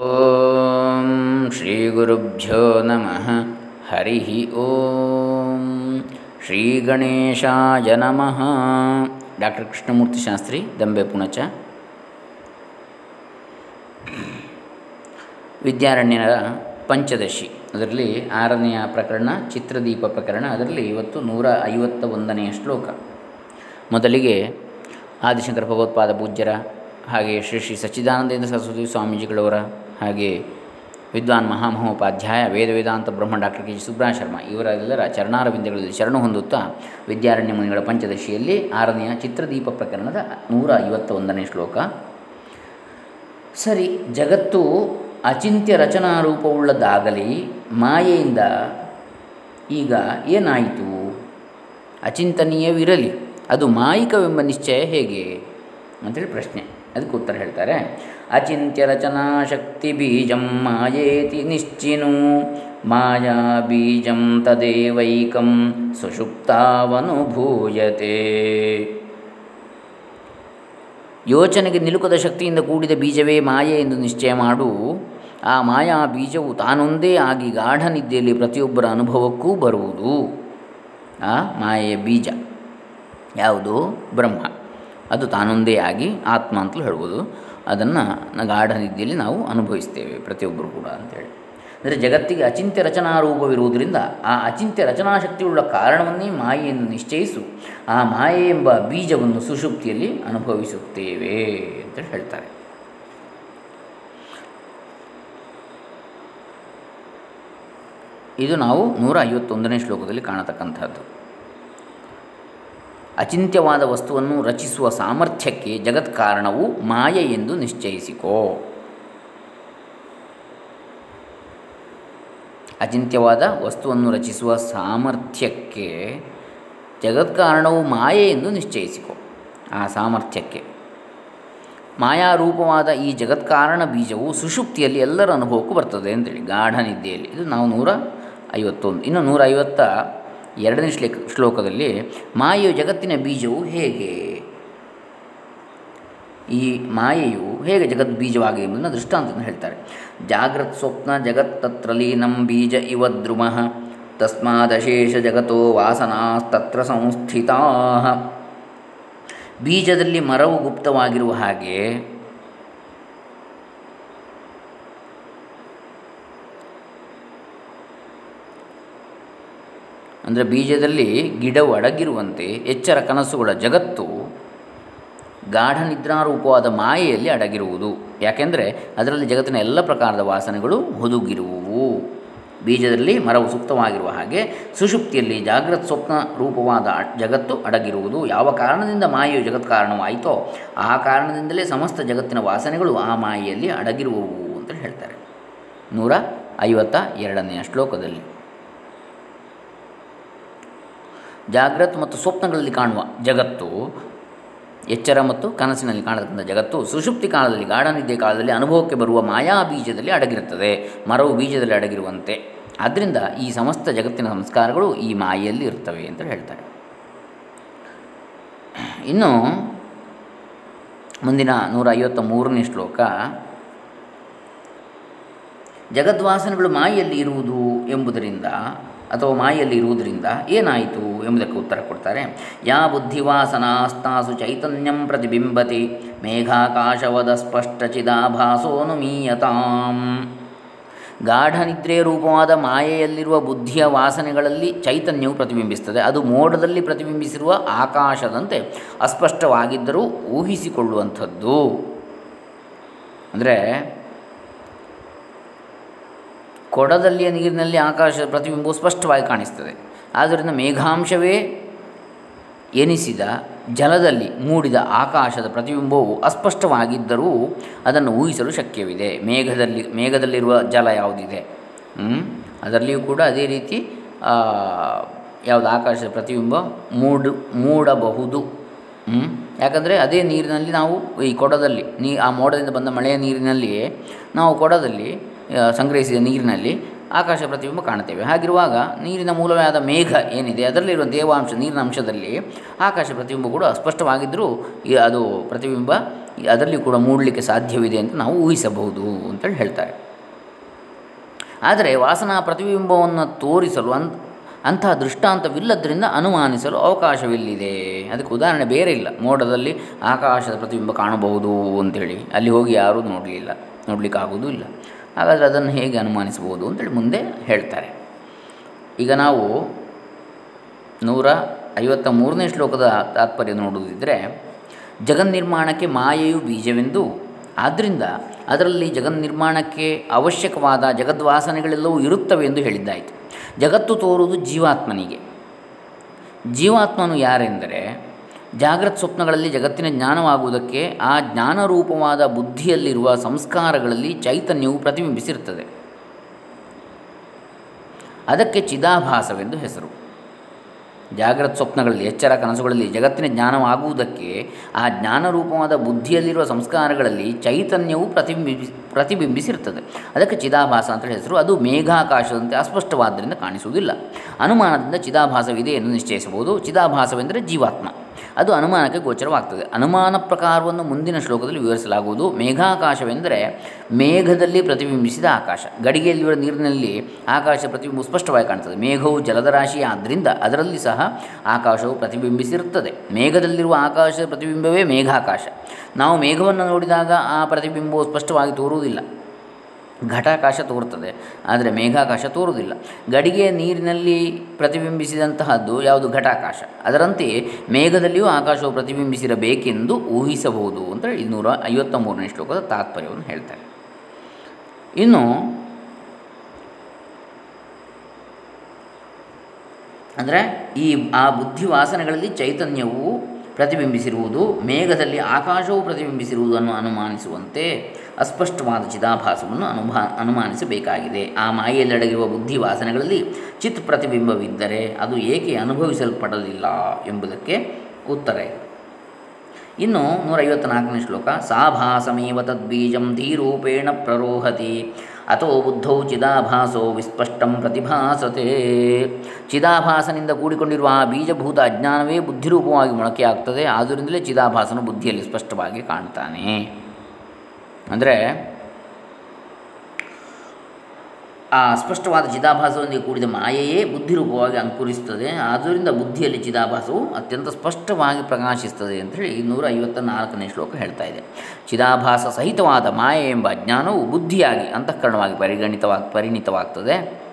ಓಂ ಶ್ರೀ ಗುರುಭ್ಯೋ ನಮಃ. ಹರಿ ಓಂ. ಶ್ರೀ ಗಣೇಶಾಯ ನಮಃ. ಡಾಕ್ಟರ್ ಕೃಷ್ಣಮೂರ್ತಿ ಶಾಸ್ತ್ರಿ, ದಂಬೆ ಪುಣಚ. ವಿದ್ಯಾರಣ್ಯರ ಪಂಚದಶಿ. ಅದರಲ್ಲಿ ಆರನೆಯ ಪ್ರಕರಣ, ಚಿತ್ರದೀಪ ಪ್ರಕರಣ. ಅದರಲ್ಲಿ ಇವತ್ತು ನೂರ ಐವತ್ತ ಒಂದನೆಯ ಶ್ಲೋಕ. ಮೊದಲಿಗೆ ಆದಿಶಂಕರ ಭಗವತ್ಪಾದ ಪೂಜ್ಯರ ಹಾಗೆ ಶ್ರೀ ಶ್ರೀ ಸಚ್ಚಿದಾನಂದೇಂದ್ರ ಸರಸ್ವತಿ ಸ್ವಾಮೀಜಿಗಳವರ ಹಾಗೆ ವಿದ್ವಾನ್ ಮಹಾಮಹೋಪಾಧ್ಯಾಯ, ವೇದ ವೇದಾಂತ ಬ್ರಹ್ಮ ಡಾಕ್ಟರ್ ಕೆ ಜಿ ಸುಬ್ರಹ ಶರ್ಮ ಇವರೆಲ್ಲರ ಚರಣಾರವಿಂದಗಳಲ್ಲಿ ಶರಣು ಹೊಂದುತ್ತಾ ವಿದ್ಯಾರಣ್ಯ ಮುನಿಗಳ ಪಂಚದಶಿಯಲ್ಲಿ ಆರನೆಯ ಚಿತ್ರದೀಪ ಪ್ರಕರಣದ ನೂರ ಐವತ್ತ ಒಂದನೇ ಶ್ಲೋಕ. ಸರಿ, ಜಗತ್ತು ಅಚಿಂತ್ಯ ರಚನಾ ರೂಪವುಳ್ಳದ್ದಾಗಲಿ ಮಾಯೆಯಿಂದ ಈಗ ಏನಾಯಿತು? ಅಚಿಂತನೀಯವಿರಲಿ, ಅದು ಮಾಯಿಕವೆಂಬ ನಿಶ್ಚಯ ಹೇಗೆ? ಅಂತೇಳಿ ಪ್ರಶ್ನೆ. ಅದಕ್ಕೆ ಉತ್ತರ ಹೇಳ್ತಾರೆ. ಅಚಿಂತ್ಯ ರಚನಾ ಶಕ್ತಿ ಬೀಜಂ ಮಾಯೇತಿ ನಿಶ್ಚಿನು. ಮಾಯಾ ಬೀಜಂ ತದೇವೈಕಂ ಸುಷುಪ್ತಾವನುಭೂಯತೆ ಯೋಚನೆಗೆ ನಿಲುಕದ ಶಕ್ತಿಯಿಂದ ಕೂಡಿದ ಬೀಜವೇ ಮಾಯೆ ಎಂದು ನಿಶ್ಚಯ ಮಾಡು. ಆ ಮಾಯಾ ಬೀಜವು ತಾನೊಂದೇ ಆಗಿ ಗಾಢ ನಿದ್ದೆಯಲ್ಲಿ ಪ್ರತಿಯೊಬ್ಬರ ಅನುಭವಕ್ಕೂ ಬರುವುದು. ಆ ಮಾಯೆಯ ಬೀಜ. ಯಾವುದು? ಬ್ರಹ್ಮ. ಅದು ತಾನೊಂದೇ ಆಗಿ ಆತ್ಮ ಅಂತಲೂ ಹೇಳ್ಬೋದು. ಅದನ್ನು ಗಾಢ ನಿದ್ದೆಯಲ್ಲಿ ನಾವು ಅನುಭವಿಸ್ತೇವೆ ಪ್ರತಿಯೊಬ್ಬರು ಕೂಡ ಅಂತೇಳಿ. ಅಂದರೆ ಜಗತ್ತಿಗೆ ಅಚಿಂತ್ಯ ರಚನಾ ರೂಪವಿರುವುದರಿಂದ ಆ ಅಚಿಂತ್ಯ ರಚನಾ ಶಕ್ತಿಯುಳ್ಳ ಕಾರಣವನ್ನೇ ಮಾಯೆಯನ್ನು ನಿಶ್ಚಯಿಸು ಆ ಮಾಯೆ ಎಂಬ ಬೀಜವನ್ನು ಸುಷುಪ್ತಿಯಲ್ಲಿ ಅನುಭವಿಸುತ್ತೇವೆ ಅಂತೇಳಿ ಹೇಳ್ತಾರೆ. ಇದು ನಾವು ನೂರ ಐವತ್ತೊಂದನೇ ಶ್ಲೋಕದಲ್ಲಿ ಕಾಣತಕ್ಕಂಥದ್ದು. ಅಚಿಂತ್ಯವಾದ ವಸ್ತುವನ್ನು ರಚಿಸುವ ಸಾಮರ್ಥ್ಯಕ್ಕೆ ಜಗತ್ ಕಾರಣವು ಮಾಯೆ ಎಂದು ನಿಶ್ಚಯಿಸಿಕೋ. ಅಚಿಂತ್ಯವಾದ ವಸ್ತುವನ್ನು ರಚಿಸುವ ಸಾಮರ್ಥ್ಯಕ್ಕೆ ಜಗತ್ಕಾರಣವು ಮಾಯೆ ಎಂದು ನಿಶ್ಚಯಿಸಿಕೊ. ಆ ಸಾಮರ್ಥ್ಯಕ್ಕೆ. ಮಾಯಾರೂಪವಾದ ಈ ಜಗತ್ಕಾರಣ ಬೀಜವು ಸುಷುಪ್ತಿಯಲ್ಲಿ ಎಲ್ಲರ ಅನುಭವಕ್ಕೂ ಬರ್ತದೆ ಅಂತೇಳಿ, ಗಾಢ ನಿದ್ದೆಯಲ್ಲಿ. ಇದು ನಾವು ನೂರ ಐವತ್ತೊಂದು, ಇನ್ನು ನೂರ ಎರಡನೇ ಶ್ಲೇ ಶ್ಲೋಕದಲ್ಲಿ ಮಾಯೆಯು ಜಗತ್ತಿನ ಬೀಜವು ಹೇಗೆ? ಈ ಮಾಯೆಯು ಹೇಗೆ ಜಗತ್ ಬೀಜವಾಗಿದೆ ಎಂಬುದನ್ನು ದೃಷ್ಟಾಂತವನ್ನು ಹೇಳ್ತಾರೆ. ಜಾಗೃತ್ ಸ್ವಪ್ನ ಜಗತ್ತತ್ರಲೀನಂ ಬೀಜ ಇವ ದ್ರುಮ ತಸ್ಮಾದಶೇಷ ಜಗತೋ ವಾಸನಾಸ್ತತ್ರ ಸಂಸ್ಥಿತಾ. ಬೀಜದಲ್ಲಿ ಮರವು ಗುಪ್ತವಾಗಿರುವ ಹಾಗೆ ಅಂದರೆ ಬೀಜದಲ್ಲಿ ಗಿಡವು ಅಡಗಿರುವಂತೆ ಎಚ್ಚರ ಕನಸುಗಳ ಜಗತ್ತು ಗಾಢ ನಿದ್ರಾರೂಪವಾದ ಮಾಯೆಯಲ್ಲಿ ಅಡಗಿರುವುದು. ಯಾಕೆಂದರೆ ಅದರಲ್ಲಿ ಜಗತ್ತಿನ ಎಲ್ಲ ಪ್ರಕಾರದ ವಾಸನೆಗಳು ಹುದುಗಿರುವುವು. ಬೀಜದಲ್ಲಿ ಮರವು ಸೂಕ್ತವಾಗಿರುವ ಹಾಗೆ ಸುಷುಪ್ತಿಯಲ್ಲಿ ಜಾಗೃತ ಸ್ವಪ್ನ ರೂಪವಾದ ಜಗತ್ತು ಅಡಗಿರುವುದು. ಯಾವ ಕಾರಣದಿಂದ ಮಾಯೆಯು ಜಗತ್ ಕಾರಣವಾಯಿತೋ ಆ ಕಾರಣದಿಂದಲೇ ಸಮಸ್ತ ಜಗತ್ತಿನ ವಾಸನೆಗಳು ಆ ಮಾಯೆಯಲ್ಲಿ ಅಡಗಿರುವವು ಅಂತ ಹೇಳ್ತಾರೆ. ನೂರ ಐವತ್ತ ಎರಡನೆಯ ಶ್ಲೋಕದಲ್ಲಿ. ಜಾಗ್ರತ್ ಮತ್ತು ಸ್ವಪ್ನಗಳಲ್ಲಿ ಕಾಣುವ ಜಗತ್ತು, ಎಚ್ಚರ ಮತ್ತು ಕನಸಿನಲ್ಲಿ ಕಾಣತಕ್ಕಂಥ ಜಗತ್ತು, ಸುಷುಪ್ತಿ ಕಾಲದಲ್ಲಿ, ಗಾಢನಿದ್ದೆ ಕಾಲದಲ್ಲಿ, ಅನುಭವಕ್ಕೆ ಬರುವ ಮಾಯಾ ಬೀಜದಲ್ಲಿ ಅಡಗಿರುತ್ತದೆ, ಮರವು ಬೀಜದಲ್ಲಿ ಅಡಗಿರುವಂತೆ. ಆದ್ದರಿಂದ ಈ ಸಮಸ್ತ ಜಗತ್ತಿನ ಸಂಸ್ಕಾರಗಳು ಈ ಮಾಯೆಯಲ್ಲಿ ಇರ್ತವೆ ಅಂತ ಹೇಳ್ತಾರೆ. ಇನ್ನು ಮುಂದಿನ ನೂರ ಐವತ್ತ ಮೂರನೇ ಶ್ಲೋಕ ಜಗದ್ವಾಸನೆಗಳು ಮಾಯೆಯಲ್ಲಿ ಇರುವುದು ಎಂಬುದರಿಂದ ಅಥವಾ ಮಾಯಲ್ಲಿ ಇರುವುದರಿಂದ ಏನಾಯಿತು ಎಂಬುದಕ್ಕೆ ಉತ್ತರ ಕೊಡ್ತಾರೆ. ಯಾ ಬುದ್ಧಿವಾಸನಾಸ್ತಾಸು ಚೈತನ್ಯಂ ಪ್ರತಿಬಿಂಬತಿ ಮೇಘಾಕಾಶವದ ಸ್ಪಷ್ಟ ಚಿದಾಭಾಸೋನುಮೀಯತಾಂ ಗಾಢ ನಿದ್ರೆಯ ರೂಪವಾದ ಮಾಯೆಯಲ್ಲಿರುವ ಬುದ್ಧಿಯ ವಾಸನೆಗಳಲ್ಲಿ ಚೈತನ್ಯವು ಪ್ರತಿಬಿಂಬಿಸ್ತದೆ. ಅದು ಮೋಡದಲ್ಲಿ ಪ್ರತಿಬಿಂಬಿಸಿರುವ ಆಕಾಶದಂತೆ ಅಸ್ಪಷ್ಟವಾಗಿದ್ದರೂ ಊಹಿಸಿಕೊಳ್ಳುವಂಥದ್ದು. ಅಂದರೆ ಕೊಡದಲ್ಲಿಯ ನೀರಿನಲ್ಲಿ ಆಕಾಶದ ಪ್ರತಿಬಿಂಬವು ಸ್ಪಷ್ಟವಾಗಿ ಕಾಣಿಸ್ತದೆ. ಆದ್ದರಿಂದ ಮೇಘಾಂಶವೇ ಎನಿಸಿದ ಜಲದಲ್ಲಿ ಮೂಡಿದ ಆಕಾಶದ ಪ್ರತಿಬಿಂಬವು ಅಸ್ಪಷ್ಟವಾಗಿದ್ದರೂ ಅದನ್ನು ಊಹಿಸಲು ಶಕ್ಯವಿದೆ. ಮೇಘದಲ್ಲಿ, ಮೇಘದಲ್ಲಿರುವ ಜಲ ಯಾವುದಿದೆ? ಅದರಲ್ಲಿಯೂ ಕೂಡ ಅದೇ ರೀತಿ ಯಾವುದು ಆಕಾಶದ ಪ್ರತಿಬಿಂಬ ಮೂಡು, ಮೂಡಬಹುದು. ಯಾಕಂದರೆ ಅದೇ ನೀರಿನಲ್ಲಿ ನಾವು ಈ ಕೊಡದಲ್ಲಿ, ನೀ, ಆ ಮೋಡದಿಂದ ಬಂದ ಮಳೆಯ ನೀರಿನಲ್ಲಿಯೇ ನಾವು ಕೊಡದಲ್ಲಿ ಸಂಗ್ರಹಿಸಿದ ನೀರಿನಲ್ಲಿ ಆಕಾಶ ಪ್ರತಿಬಿಂಬ ಕಾಣುತ್ತೇವೆ. ಹಾಗಿರುವಾಗ ನೀರಿನ ಮೂಲವೇ ಆದ ಮೇಘ ಏನಿದೆ, ಅದರಲ್ಲಿರುವ ದೇವಾಂಶ ನೀರಿನ ಅಂಶದಲ್ಲಿ ಆಕಾಶ ಪ್ರತಿಬಿಂಬ ಕೂಡ ಅಸ್ಪಷ್ಟವಾಗಿದ್ದರೂ ಅದು ಪ್ರತಿಬಿಂಬ ಅದರಲ್ಲಿ ಕೂಡ ಮೂಡಲಿಕ್ಕೆ ಸಾಧ್ಯವಿದೆ ಅಂತ ನಾವು ಊಹಿಸಬಹುದು ಅಂತೇಳಿ ಹೇಳ್ತಾರೆ. ಆದರೆ ವಾಸನಾ ಪ್ರತಿಬಿಂಬವನ್ನು ತೋರಿಸಲು ಅಂತ ಅಂತಹ ದೃಷ್ಟಾಂತವಿಲ್ಲದ್ರಿಂದ ಅನುಮಾನಿಸಲು ಅವಕಾಶವಿಲ್ಲಿದೆ. ಅದಕ್ಕೆ ಉದಾಹರಣೆ ಬೇರೆ ಇಲ್ಲ. ಮೋಡದಲ್ಲಿ ಆಕಾಶದ ಪ್ರತಿಬಿಂಬ ಕಾಣಬಹುದು ಅಂತೇಳಿ. ಅಲ್ಲಿ ಹೋಗಿ ಯಾರೂ ನೋಡಲಿಲ್ಲ ನೋಡಲಿಕ್ಕೆ ಆಗೋದೂ ಇಲ್ಲ. ಹಾಗಾದರೆ ಅದನ್ನು ಹೇಗೆ ಅನುಮಾನಿಸಬಹುದು ಅಂತೇಳಿ ಮುಂದೆ ಹೇಳ್ತಾರೆ. ಈಗ ನಾವು ನೂರ ಐವತ್ತ ಮೂರನೇ ಶ್ಲೋಕದ ತಾತ್ಪರ್ಯ ನೋಡುವುದಿದ್ದರೆ ಜಗನ್ನಿರ್ಮಾಣಕ್ಕೆ ಮಾಯೆಯು ಬೀಜವೆಂದು. ಆದ್ದರಿಂದ ಅದರಲ್ಲಿ ಜಗನ್ ನಿರ್ಮಾಣಕ್ಕೆ ಅವಶ್ಯಕವಾದ ಜಗದ್ವಾಸನೆಗಳೆಲ್ಲವೂ ಇರುತ್ತವೆ ಎಂದು ಹೇಳಿದ್ದಾಯಿತು. ಜಗತ್ತು ತೋರುವುದು ಜೀವಾತ್ಮನಿಗೆ. ಜೀವಾತ್ಮನು ಯಾರೆಂದರೆ ಜಾಗ್ರತ್ ಸ್ವಪ್ನಗಳಲ್ಲಿ ಜಗತ್ತಿನ ಜ್ಞಾನವಾಗುವುದಕ್ಕೆ ಆ ಜ್ಞಾನರೂಪವಾದ ಬುದ್ಧಿಯಲ್ಲಿರುವ ಸಂಸ್ಕಾರಗಳಲ್ಲಿ ಚೈತನ್ಯವು ಪ್ರತಿಬಿಂಬಿಸಿರುತ್ತದೆ. ಅದಕ್ಕೆ ಚಿದಾಭಾಸವೆಂದು ಹೆಸರು. ಜಾಗ್ರತ್ ಸ್ವಪ್ನಗಳಲ್ಲಿ, ಎಚ್ಚರ ಕನಸುಗಳಲ್ಲಿ ಜಗತ್ತಿನ ಜ್ಞಾನವಾಗುವುದಕ್ಕೆ ಆ ಜ್ಞಾನರೂಪವಾದ ಬುದ್ಧಿಯಲ್ಲಿರುವ ಸಂಸ್ಕಾರಗಳಲ್ಲಿ ಚೈತನ್ಯವು ಪ್ರತಿಬಿಂಬಿಸಿ ಪ್ರತಿಬಿಂಬಿಸಿರುತ್ತದೆ. ಅದಕ್ಕೆ ಚಿದಾಭಾಸ ಅಂತ ಹೆಸರು. ಅದು ಮೇಘಾಕಾಶದಂತೆ ಅಸ್ಪಷ್ಟವಾದ್ದರಿಂದ ಕಾಣಿಸುವುದಿಲ್ಲ. ಅನುಮಾನದಿಂದ ಚಿದಾಭಾಸವಿದೆ ಎಂದು ನಿಶ್ಚಯಿಸಬಹುದು. ಚಿದಾಭಾಸವೆಂದರೆ ಜೀವಾತ್ಮ. ಅದು ಅನುಮಾನಕ್ಕೆ ಗೋಚರವಾಗ್ತದೆ. ಅನುಮಾನ ಪ್ರಕಾರವನ್ನು ಮುಂದಿನ ಶ್ಲೋಕದಲ್ಲಿ ವಿವರಿಸಲಾಗುವುದು. ಮೇಘಾಕಾಶವೆಂದರೆ ಮೇಘದಲ್ಲಿ ಪ್ರತಿಬಿಂಬಿಸಿದ ಆಕಾಶ. ಗಡಿಗೆಯಲ್ಲಿರುವ ನೀರಿನಲ್ಲಿ ಆಕಾಶ ಪ್ರತಿಬಿಂಬ ಸ್ಪಷ್ಟವಾಗಿ ಕಾಣ್ತದೆ. ಮೇಘವು ಜಲದ ಆದ್ದರಿಂದ ಅದರಲ್ಲಿ ಸಹ ಆಕಾಶವು ಪ್ರತಿಬಿಂಬಿಸಿರುತ್ತದೆ. ಮೇಘದಲ್ಲಿರುವ ಆಕಾಶದ ಪ್ರತಿಬಿಂಬವೇ ಮೇಘಾಕಾಶ. ನಾವು ಮೇಘವನ್ನು ನೋಡಿದಾಗ ಆ ಪ್ರತಿಬಿಂಬವು ಸ್ಪಷ್ಟವಾಗಿ ತೋರುವುದಿಲ್ಲ. ಘಟಾಕಾಶ ತೋರುತ್ತದೆ, ಆದರೆ ಮೇಘಾಕಾಶ ತೋರುವುದಿಲ್ಲ. ಗಡಿಗೆಯ ನೀರಿನಲ್ಲಿ ಪ್ರತಿಬಿಂಬಿಸಿದಂತಹದ್ದು ಯಾವುದು ಘಟಾಕಾಶ? ಅದರಂತೆಯೇ ಮೇಘದಲ್ಲಿಯೂ ಆಕಾಶವು ಪ್ರತಿಬಿಂಬಿಸಿರಬೇಕೆಂದು ಊಹಿಸಬಹುದು ಅಂತ ಇನ್ನೂರ ಐವತ್ತ ಮೂರನೇ ಶ್ಲೋಕದ ತಾತ್ಪರ್ಯವನ್ನು ಹೇಳ್ತಾರೆ. ಇನ್ನು ಅಂದರೆ ಈ ಆ ಬುದ್ಧಿ ವಾಸನೆಗಳಲ್ಲಿ ಚೈತನ್ಯವು ಪ್ರತಿಬಿಂಬಿಸಿರುವುದು, ಮೇಘದಲ್ಲಿ ಆಕಾಶವು ಪ್ರತಿಬಿಂಬಿಸಿರುವುದನ್ನು ಅನುಮಾನಿಸುವಂತೆ ಅಸ್ಪಷ್ಟವಾದ ಚಿದಾಭಾಸವನ್ನು ಅನುಭಾ, ಅನುಮಾನಿಸಬೇಕಾಗಿದೆ. ಆ ಮಾಯೆಯಲ್ಲಡಗಿರುವ ಬುದ್ಧಿ ವಾಸನೆಗಳಲ್ಲಿ ಚಿತ್ ಪ್ರತಿಬಿಂಬವಿದ್ದರೆ ಅದು ಏಕೆ ಅನುಭವಿಸಲ್ಪಡಲಿಲ್ಲ ಎಂಬುದಕ್ಕೆ ಉತ್ತರ ಇನ್ನು ನೂರೈವತ್ತ ನಾಲ್ಕನೇ ಶ್ಲೋಕ, ಸಾಭಾಸಮೇವ ತದ್ಬೀಜಂ ಧೀರೂಪೇಣ ಪ್ರರೋಹತಿ. ಅಥೋ ಬುದ್ಧೌ ಚಿದಾಭಾಸೋ ವಿಸ್ಪಷ್ಟಂ ಪ್ರತಿಭಾಸತೆ ಚಿದಾಭಾಸನಿಂದ ಕೂಡಿಕೊಂಡಿರುವ ಆ ಬೀಜಭೂತ ಅಜ್ಞಾನವೇ ಬುದ್ಧಿರೂಪವಾಗಿ ಮೊಳಕೆಯಾಗ್ತದೆ, ಆದ್ದರಿಂದಲೇ ಚಿದಾಭಾಸನು ಬುದ್ಧಿಯಲ್ಲಿ ಸ್ಪಷ್ಟವಾಗಿ ಕಾಣ್ತಾನೆ. ಅಂದರೆ ಆ ಸ್ಪಷ್ಟವಾದ ಚಿದಾಭಾಸದೊಂದಿಗೆ ಕೂಡಿದ ಮಾಯೆಯೇ ಬುದ್ಧಿರೂಪವಾಗಿ ಅಂಕುರಿಸುತ್ತದೆ. ಆದ್ದರಿಂದ ಬುದ್ಧಿಯಲ್ಲಿ ಚಿದಾಭಾಸವು ಅತ್ಯಂತ ಸ್ಪಷ್ಟವಾಗಿ ಪ್ರಕಾಶಿಸುತ್ತದೆ ಅಂತೇಳಿ ನೂರ ಐವತ್ತ ನಾಲ್ಕನೇ ಶ್ಲೋಕ ಹೇಳ್ತಾ ಇದೆ. ಚಿದಾಭಾಸ ಸಹಿತವಾದ ಮಾಯೆ ಎಂಬ ಜ್ಞಾನವು ಬುದ್ಧಿಯಾಗಿ ಅಂತಃಕರಣವಾಗಿ ಪರಿಗಣಿತವಾಗಿ ಪರಿಣಿತವಾಗ್ತದೆ.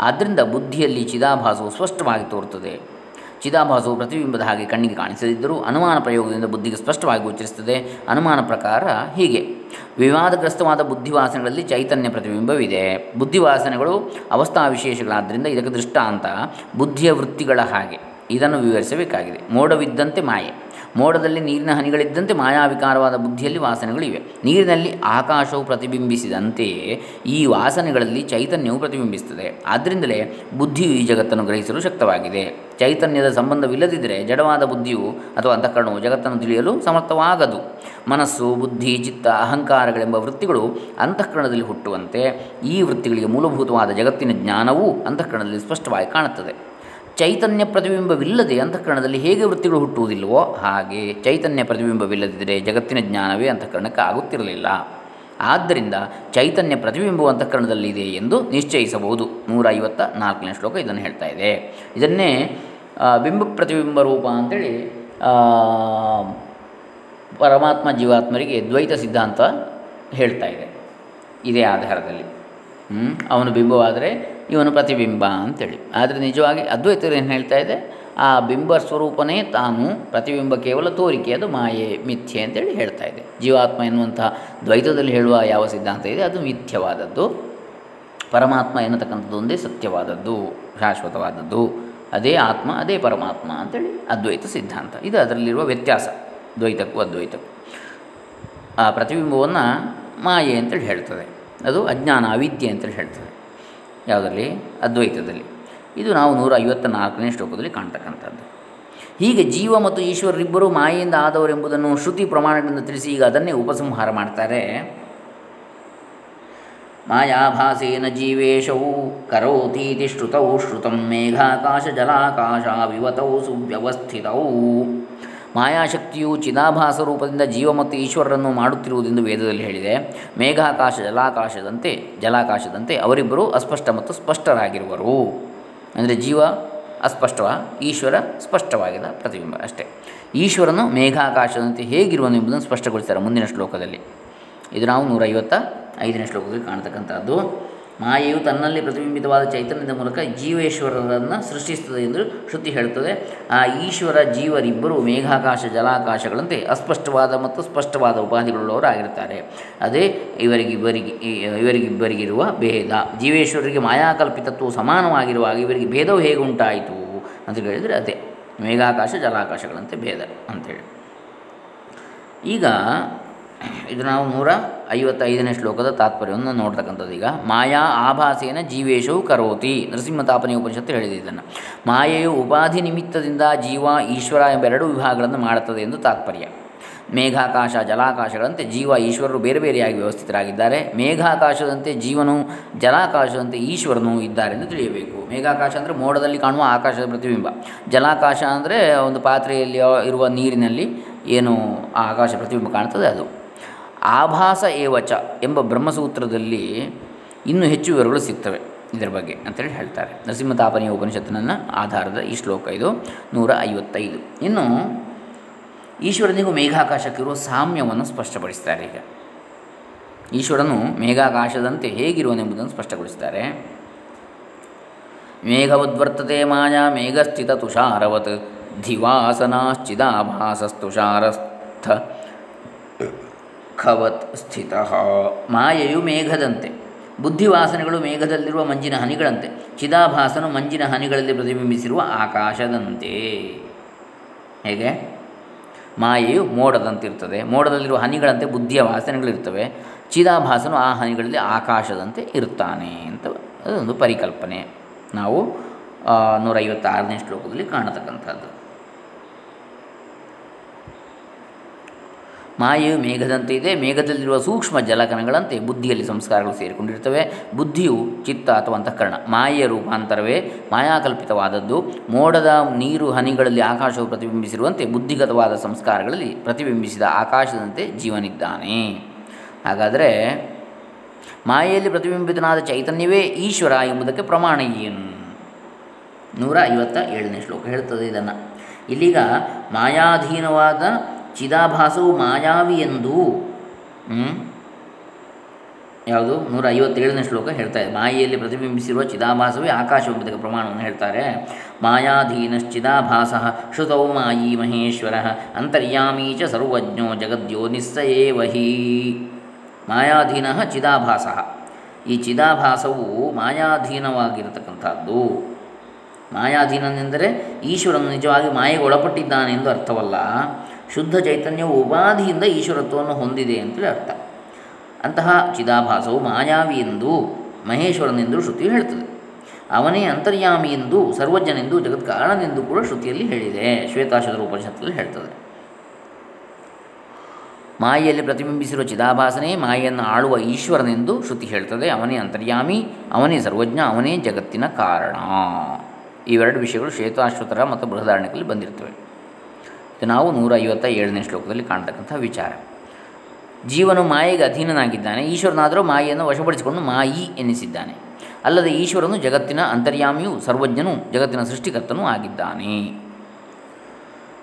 ಆದ್ದರಿಂದ ಬುದ್ಧಿಯಲ್ಲಿ ಚಿದಾಭಾಸವು ಸ್ಪಷ್ಟವಾಗಿ ತೋರುತ್ತದೆ. ಚಿದಾಭಾಸವು ಪ್ರತಿಬಿಂಬದ ಹಾಗೆ ಕಣ್ಣಿಗೆ ಕಾಣಿಸದಿದ್ದರೂ ಅನುಮಾನ ಪ್ರಯೋಗದಿಂದ ಬುದ್ಧಿಗೆ ಸ್ಪಷ್ಟವಾಗಿ ಗೋಚರಿಸುತ್ತದೆ. ಅನುಮಾನ ಪ್ರಕಾರ ಹೀಗೆ. ವಿವಾದಗ್ರಸ್ತವಾದ ಬುದ್ಧಿವಾಸನೆಗಳಲ್ಲಿ ಚೈತನ್ಯ ಪ್ರತಿಬಿಂಬವಿದೆ. ಬುದ್ಧಿವಾಸನೆಗಳು ಅವಸ್ಥಾ ವಿಶೇಷಗಳಾದ್ದರಿಂದ ಇದಕ್ಕೆ ದೃಷ್ಟಾಂತ ಬುದ್ಧಿಯ ವೃತ್ತಿಗಳ ಹಾಗೆ. ಇದನ್ನು ವಿವರಿಸಬೇಕಾಗಿದೆ. ಮೋಡವಿದ್ದಂತೆ ಮಾಯೆ. ಮೋಡದಲ್ಲಿ ನೀರಿನ ಹನಿಗಳಿದ್ದಂತೆ ಮಾಯಾವಿಕಾರವಾದ ಬುದ್ಧಿಯಲ್ಲಿ ವಾಸನೆಗಳಿವೆ ನೀರಿನಲ್ಲಿ ಆಕಾಶವು ಪ್ರತಿಬಿಂಬಿಸಿದಂತೆಯೇ ಈ ವಾಸನೆಗಳಲ್ಲಿ ಚೈತನ್ಯವು ಪ್ರತಿಬಿಂಬಿಸುತ್ತದೆ. ಆದ್ದರಿಂದಲೇ ಬುದ್ಧಿಯು ಈ ಜಗತ್ತನ್ನು ಗ್ರಹಿಸಲು ಶಕ್ತವಾಗಿದೆ. ಚೈತನ್ಯದ ಸಂಬಂಧವಿಲ್ಲದಿದ್ದರೆ ಜಡವಾದ ಬುದ್ಧಿಯು ಅಥವಾ ಅಂತಃಕರಣವು ಜಗತ್ತನ್ನು ತಿಳಿಯಲು ಸಮರ್ಥವಾಗದು. ಮನಸ್ಸು, ಬುದ್ಧಿ, ಚಿತ್ತ, ಅಹಂಕಾರಗಳೆಂಬ ವೃತ್ತಿಗಳು ಅಂತಃಕರಣದಲ್ಲಿ ಹುಟ್ಟುವಂತೆ ಈ ವೃತ್ತಿಗಳಿಗೆ ಮೂಲಭೂತವಾದ ಜಗತ್ತಿನ ಜ್ಞಾನವೂ ಅಂತಃಕರಣದಲ್ಲಿ ಸ್ಪಷ್ಟವಾಗಿ ಕಾಣುತ್ತದೆ. ಚೈತನ್ಯ ಪ್ರತಿಬಿಂಬವಿಲ್ಲದೆ ಅಂತಃಕರಣದಲ್ಲಿ ಹೇಗೆ ವೃತ್ತಿಗಳು ಹುಟ್ಟುವುದಿಲ್ಲವೋ ಹಾಗೆ ಚೈತನ್ಯ ಪ್ರತಿಬಿಂಬವಿಲ್ಲದಿದ್ದರೆ ಜಗತ್ತಿನ ಜ್ಞಾನವೇ ಅಂತಃಕರಣಕ್ಕೆ ಆಗುತ್ತಿರಲಿಲ್ಲ. ಆದ್ದರಿಂದ ಚೈತನ್ಯ ಪ್ರತಿಬಿಂಬವು ಅಂತಃಕರಣದಲ್ಲಿದೆ ಎಂದು ನಿಶ್ಚಯಿಸಬಹುದು. ನೂರ ಐವತ್ತ ನಾಲ್ಕನೇ ಶ್ಲೋಕ ಇದನ್ನು ಹೇಳ್ತಾ ಇದೆ. ಇದನ್ನೇ ಬಿಂಬ ಪ್ರತಿಬಿಂಬ ರೂಪ ಅಂತೇಳಿ ಪರಮಾತ್ಮ ಜೀವಾತ್ಮರಿಗೆ ದ್ವೈತ ಸಿದ್ಧಾಂತ ಹೇಳ್ತಾ ಇದೆ. ಇದೇ ಆಧಾರದಲ್ಲಿ. ಅವನು ಬಿಂಬವಾದರೆ ಇವನು ಪ್ರತಿಬಿಂಬ ಅಂತೇಳಿ. ಆದರೆ ನಿಜವಾಗಿ ಅದ್ವೈತರು ಏನು ಹೇಳ್ತಾ ಇದೆ? ಆ ಬಿಂಬ ಸ್ವರೂಪನೇ ತಾನು ಪ್ರತಿಬಿಂಬ ಕೇವಲ ತೋರಿಕೆ, ಅದು ಮಾಯೆ, ಮಿಥ್ಯೆ ಅಂತೇಳಿ ಹೇಳ್ತಾ ಇದೆ. ಜೀವಾತ್ಮ ಎನ್ನುವಂತಹ ದ್ವೈತದಲ್ಲಿ ಹೇಳುವ ಯಾವ ಸಿದ್ಧಾಂತ ಇದೆ? ಅದು ಮಿಥ್ಯವಾದದ್ದು. ಪರಮಾತ್ಮ ಎನ್ನತಕ್ಕಂಥದ್ದು ಒಂದೇ ಸತ್ಯವಾದದ್ದು, ಶಾಶ್ವತವಾದದ್ದು. ಅದೇ ಆತ್ಮ, ಅದೇ ಪರಮಾತ್ಮ ಅಂತೇಳಿ ಅದ್ವೈತ ಸಿದ್ಧಾಂತ. ಇದು ಅದರಲ್ಲಿರುವ ವ್ಯತ್ಯಾಸ. ದ್ವೈತಕ್ಕೂ ಅದ್ವೈತಕ್ಕೂ. ಆ ಪ್ರತಿಬಿಂಬವನ್ನು ಮಾಯೆ ಅಂತೇಳಿ ಹೇಳ್ತದೆ. ಅದು ಅಜ್ಞಾನ ಅವಿದ್ಯೆ ಅಂತೇಳಿ ಹೇಳ್ತದೆ. ಯಾವುದರಲ್ಲಿ? ಅದ್ವೈತದಲ್ಲಿ. ಇದು ನಾವು ನೂರ ಐವತ್ತ ನಾಲ್ಕನೇ ಶ್ಲೋಕದಲ್ಲಿ ಕಾಣ್ತಕ್ಕಂಥದ್ದು. ಹೀಗೆ ಜೀವ ಮತ್ತು ಈಶ್ವರರಿಬ್ಬರು ಮಾಯೆಯಿಂದ ಆದವರೆಂಬುದನ್ನು ಶ್ರುತಿ ಪ್ರಮಾಣದಿಂದ ತಿಳಿಸಿ ಈಗ ಅದನ್ನೇ ಉಪಸಂಹಾರ ಮಾಡ್ತಾರೆ. ಮಾಯಾಭಾಸೇನ ಜೀವೇಶವು ಕರೋತೀತಿ ಶ್ರುತೌ ಶ್ರುತಂ ಮೇಘಾಕಾಶ ಜಲಾಕಾಶ ವಿವತೌ ಸುವ್ಯವಸ್ಥಿತೌ. ಮಾಯಾಶಕ್ತಿಯು ಚಿದಾಭಾಸ ರೂಪದಿಂದ ಜೀವ ಮತ್ತು ಈಶ್ವರರನ್ನು ಮಾಡುತ್ತಿರುವುದೆಂದು ವೇದದಲ್ಲಿ ಹೇಳಿದೆ. ಮೇಘಾಕಾಶ, ಜಲಾಕಾಶದಂತೆ ಜಲಾಕಾಶದಂತೆ ಅವರಿಬ್ಬರು ಅಸ್ಪಷ್ಟ ಮತ್ತು ಸ್ಪಷ್ಟರಾಗಿರುವರು. ಅಂದರೆ ಜೀವ ಅಸ್ಪಷ್ಟವ, ಈಶ್ವರ ಸ್ಪಷ್ಟವಾಗಿದೆ ಪ್ರತಿಬಿಂಬ ಅಷ್ಟೇ. ಈಶ್ವರನು ಮೇಘಾಕಾಶದಂತೆ ಹೇಗಿರುವನು ಎಂಬುದನ್ನು ಸ್ಪಷ್ಟಗೊಳಿಸ್ತಾರೆ ಮುಂದಿನ ಶ್ಲೋಕದಲ್ಲಿ. ಇದು ನಾವು ನೂರೈವತ್ತ ಐದನೇ ಶ್ಲೋಕದಲ್ಲಿ ಕಾಣತಕ್ಕಂಥದ್ದು ಮಾಯೆಯು ತನ್ನಲ್ಲಿ ಪ್ರತಿಬಿಂಬಿತವಾದ ಚೈತನ್ಯದ ಮೂಲಕ ಜೀವೇಶ್ವರರನ್ನು ಸೃಷ್ಟಿಸುತ್ತದೆ ಎಂದು ಶ್ರುತಿ ಹೇಳುತ್ತದೆ. ಆ ಈಶ್ವರ ಜೀವರಿಬ್ಬರು ಮೇಘಾಕಾಶ, ಜಲಾಕಾಶಗಳಂತೆ ಅಸ್ಪಷ್ಟವಾದ ಮತ್ತು ಸ್ಪಷ್ಟವಾದ ಉಪಾಧಿಗಳುಳ್ಳವರಾಗಿರುತ್ತಾರೆ. ಅದೇ ಇವರಿಗಿಬ್ಬರಿಗೆ ಇವರಿಗಿಬ್ಬರಿಗಿರುವ ಭೇದ. ಜೀವೇಶ್ವರರಿಗೆ ಮಾಯಾಕಲ್ಪಿತತ್ವವು ಸಮಾನವಾಗಿರುವಾಗ ಇವರಿಗೆ ಭೇದವು ಹೇಗೆ ಉಂಟಾಯಿತು ಅಂತ ಹೇಳಿದರೆ ಅದೇ, ಮೇಘಾಕಾಶ, ಜಲಾಕಾಶಗಳಂತೆ ಭೇದ ಅಂತೇಳಿ ಈಗ ಇದು ನಾವು ನೂರ ಐವತ್ತೈದನೇ ಶ್ಲೋಕದ ತಾತ್ಪರ್ಯವನ್ನು ನೋಡ್ತಕ್ಕಂಥದ್ದು. ಈಗ, ಮಾಯಾ ಆಭಾಸೇನ ಜೀವೇಶವು ಕರೋತಿ, ನರಸಿಂಹತಾಪನೆಯ ಉಪನಿಷತ್ತು ಹೇಳಿದೆ ಇದನ್ನು. ಮಾಯೆಯು ಉಪಾಧಿ ನಿಮಿತ್ತದಿಂದ ಜೀವ, ಈಶ್ವರ ಎಂಬ ಎರಡು ವಿಭಾಗಗಳನ್ನು ಮಾಡುತ್ತದೆ ಎಂದು ತಾತ್ಪರ್ಯ. ಮೇಘಾಕಾಶ, ಜಲಾಕಾಶಗಳಂತೆ ಜೀವ, ಈಶ್ವರರು ಬೇರೆ ಬೇರೆಯಾಗಿ ವ್ಯವಸ್ಥಿತರಾಗಿದ್ದಾರೆ. ಮೇಘಾಕಾಶದಂತೆ ಜೀವನು, ಜಲಾಕಾಶದಂತೆ ಈಶ್ವರನು ಇದ್ದಾರೆ ಎಂದು ತಿಳಿಯಬೇಕು. ಮೇಘಾಕಾಶ ಅಂದರೆ ಮೋಡದಲ್ಲಿ ಕಾಣುವ ಆಕಾಶದ ಪ್ರತಿಬಿಂಬ. ಜಲಾಕಾಶ ಅಂದರೆ ಒಂದು ಪಾತ್ರೆಯಲ್ಲಿ ಇರುವ ನೀರಿನಲ್ಲಿ ಏನು ಆಕಾಶ ಪ್ರತಿಬಿಂಬ ಕಾಣ್ತದೆ ಅದು. ಆಭಾಸ ಏವಚ ಎಂಬ ಬ್ರಹ್ಮಸೂತ್ರದಲ್ಲಿ ಇನ್ನೂ ಹೆಚ್ಚು ವಿವರಗಳು ಸಿಗ್ತವೆ ಇದರ ಬಗ್ಗೆ ಅಂತೇಳಿ ಹೇಳ್ತಾರೆ. ನರಸಿಂಹತಾಪನೀಯ ಉಪನಿಷತ್ತಿನ ಆಧಾರದ ಈ ಶ್ಲೋಕ ಇದು, ನೂರ ಐವತ್ತೈದು. ಇನ್ನು ಈಶ್ವರನಿಗೂ ಮೇಘಾಕಾಶಕ್ಕಿರುವ ಸಾಮ್ಯವನ್ನು ಸ್ಪಷ್ಟಪಡಿಸ್ತಾರೆ ಈಗ. ಈಶ್ವರನು ಮೇಘಾಕಾಶದಂತೆ ಹೇಗಿರುವನೆಂಬುದನ್ನು ಸ್ಪಷ್ಟಗೊಳಿಸ್ತಾರೆ. ಮೇಘವದ್ವರ್ತತೆ ಮಾಯಾ ಮೇಘಸ್ಥಿತ ತುಷಾರವತ್ ಧಿವಾಸನಾಶ್ಚಿದಾಭಾಸಸ್ತುಷಾರಸ್ಥ ಖವತ್ ಸ್ಥಿತ. ಮಾಯೆಯು ಮೇಘದಂತೆ, ಬುದ್ಧಿವಾಸನೆಗಳು ಮೇಘದಲ್ಲಿರುವ ಮಂಜಿನ ಹನಿಗಳಂತೆ, ಚಿದಾಭಾಸನು ಮಂಜಿನ ಹನಿಗಳಲ್ಲಿ ಪ್ರತಿಬಿಂಬಿಸಿರುವ ಆಕಾಶದಂತೆ. ಹೇಗೆ? ಮಾಯೆಯು ಮೋಡದಂತಿರ್ತದೆ, ಮೋಡದಲ್ಲಿರುವ ಹನಿಗಳಂತೆ ಬುದ್ಧಿಯ ವಾಸನೆಗಳಿರ್ತವೆ ಚಿದಾಭಾಸನು ಆ ಹನಿಗಳಲ್ಲಿ ಆಕಾಶದಂತೆ ಇರ್ತಾನೆ ಅಂತ ಅದೊಂದು ಪರಿಕಲ್ಪನೆ. ನಾವು ನೂರೈವತ್ತಾರನೇ ಶ್ಲೋಕದಲ್ಲಿ ಕಾಣತಕ್ಕಂಥದ್ದು. ಮಾಯೆಯು ಮೇಘದಂತೆ ಇದೆ. ಮೇಘದಲ್ಲಿರುವ ಸೂಕ್ಷ್ಮ ಜಲಕಣಗಳಂತೆ ಬುದ್ಧಿಯಲ್ಲಿ ಸಂಸ್ಕಾರಗಳು ಸೇರಿಕೊಂಡಿರ್ತವೆ. ಬುದ್ಧಿಯು ಚಿತ್ತ ಅಥವಾ ಅಂತಃಕರಣ, ಮಾಯೆಯ ರೂಪಾಂತರವೇ ಮಾಯಾಕಲ್ಪಿತವಾದದ್ದು. ಮೋಡದ ನೀರು ಹನಿಗಳಲ್ಲಿ ಆಕಾಶವು ಪ್ರತಿಬಿಂಬಿಸಿರುವಂತೆ ಬುದ್ಧಿಗತವಾದ ಸಂಸ್ಕಾರಗಳಲ್ಲಿ ಪ್ರತಿಬಿಂಬಿಸಿದ ಆಕಾಶದಂತೆ ಜೀವನಿದ್ದಾನೆ. ಹಾಗಾದರೆ ಮಾಯೆಯಲ್ಲಿ ಪ್ರತಿಬಿಂಬಿತನಾದ ಚೈತನ್ಯವೇ ಈಶ್ವರ ಎಂಬುದಕ್ಕೆ ಪ್ರಮಾಣ ಏನು? ನೂರ ಐವತ್ತ ಏಳನೇ ಶ್ಲೋಕ ಹೇಳ್ತದೆ ಇದನ್ನು. ಇಲ್ಲಿಗ ಮಾಯಾಧೀನವಾದ ಚಿದಾಭಾಸವು ಮಾಯಾವಿ ಎಂದು ಯಾವುದು? ನೂರ ಐವತ್ತೇಳನೇ ಶ್ಲೋಕ ಹೇಳ್ತಾ ಇದೆ. ಮಾಯೆಯಲ್ಲಿ ಪ್ರತಿಬಿಂಬಿಸಿರುವ ಚಿದಾಭಾಸವೇ ಆಕಾಶ ಎಂಬುದಕ್ಕೆ ಪ್ರಮಾಣವನ್ನು ಹೇಳ್ತಾರೆ. ಮಾಯಾಧೀನಶ್ಚಿದಾಭಾಸ ಶ್ರುತೌ ಮಾಯಿ ಮಹೇಶ್ವರ ಅಂತರ್ಯಾಮೀ ಚ ಸರ್ವಜ್ಞೋ ಜಗದ್ಯೋ ನಿಸ್ಸಯೇವಹಿ ಮಾಯಾಧೀನ ಚಿದಾಭಾಸ. ಈ ಚಿದಾಭಾಸವು ಮಾಯಾಧೀನವಾಗಿರತಕ್ಕಂಥದ್ದು. ಮಾಯಾಧೀನನೆಂದರೆ ಈಶ್ವರನು ನಿಜವಾಗಿ ಮಾಯೆಗೆ ಒಳಪಟ್ಟಿದ್ದಾನೆ ಎಂದು ಅರ್ಥವಲ್ಲ. ಶುದ್ಧ ಚೈತನ್ಯವು ಉಪಾಧಿಯಿಂದ ಈಶ್ವರತ್ವವನ್ನು ಹೊಂದಿದೆ ಅಂತೇಳಿ ಅರ್ಥ. ಅಂತಹ ಚಿದಾಭಾಸವು ಮಾಯಾವಿ ಎಂದು ಮಹೇಶ್ವರನೆಂದು ಶ್ರುತಿ ಹೇಳ್ತದೆ. ಅವನೇ ಅಂತರ್ಯಾಮಿ ಎಂದು, ಸರ್ವಜ್ಞನೆಂದು ಜಗತ್ ಕಾರಣನೆಂದು ಕೂಡ ಶ್ರುತಿಯಲ್ಲಿ ಹೇಳಿದೆ. ಶ್ವೇತಾಶದ ಉಪನಿಷತ್ತಲ್ಲಿ ಹೇಳ್ತದೆ. ಮಾಯೆಯಲ್ಲಿ ಪ್ರತಿಬಿಂಬಿಸಿರುವ ಚಿದಾಭಾಸನೇ ಮಾಯೆಯನ್ನು ಆಳುವ ಈಶ್ವರನೆಂದು ಶ್ರುತಿ ಹೇಳ್ತದೆ. ಅವನೇ ಅಂತರ್ಯಾಮಿ, ಅವನೇ ಸರ್ವಜ್ಞ, ಅವನೇ ಜಗತ್ತಿನ ಕಾರಣ. ಇವೆರಡು ವಿಷಯಗಳು ಶ್ವೇತಾಶ್ವತರ ಮತ್ತು ಬೃಹದಾರಣ್ಯದಲ್ಲಿ ಬಂದಿರ್ತವೆ. ನಾವು ನೂರ ಐವತ್ತ ಏಳನೇ ಶ್ಲೋಕದಲ್ಲಿ ಕಾಣ್ತಕ್ಕಂಥ ವಿಚಾರ. ಜೀವನು ಮಾಯೆಗೆ ಅಧೀನನಾಗಿದ್ದಾನೆ. ಈಶ್ವರನಾದರೂ ಮಾಯೆಯನ್ನು ವಶಪಡಿಸಿಕೊಂಡು ಮಾಯಿ ಎನಿಸಿದ್ದಾನೆ. ಅಲ್ಲದೆ ಈಶ್ವರನು ಜಗತ್ತಿನ ಅಂತರ್ಯಾಮಿಯೂ, ಸರ್ವಜ್ಞನೂ, ಜಗತ್ತಿನ ಸೃಷ್ಟಿಕರ್ತನೂ ಆಗಿದ್ದಾನೆ.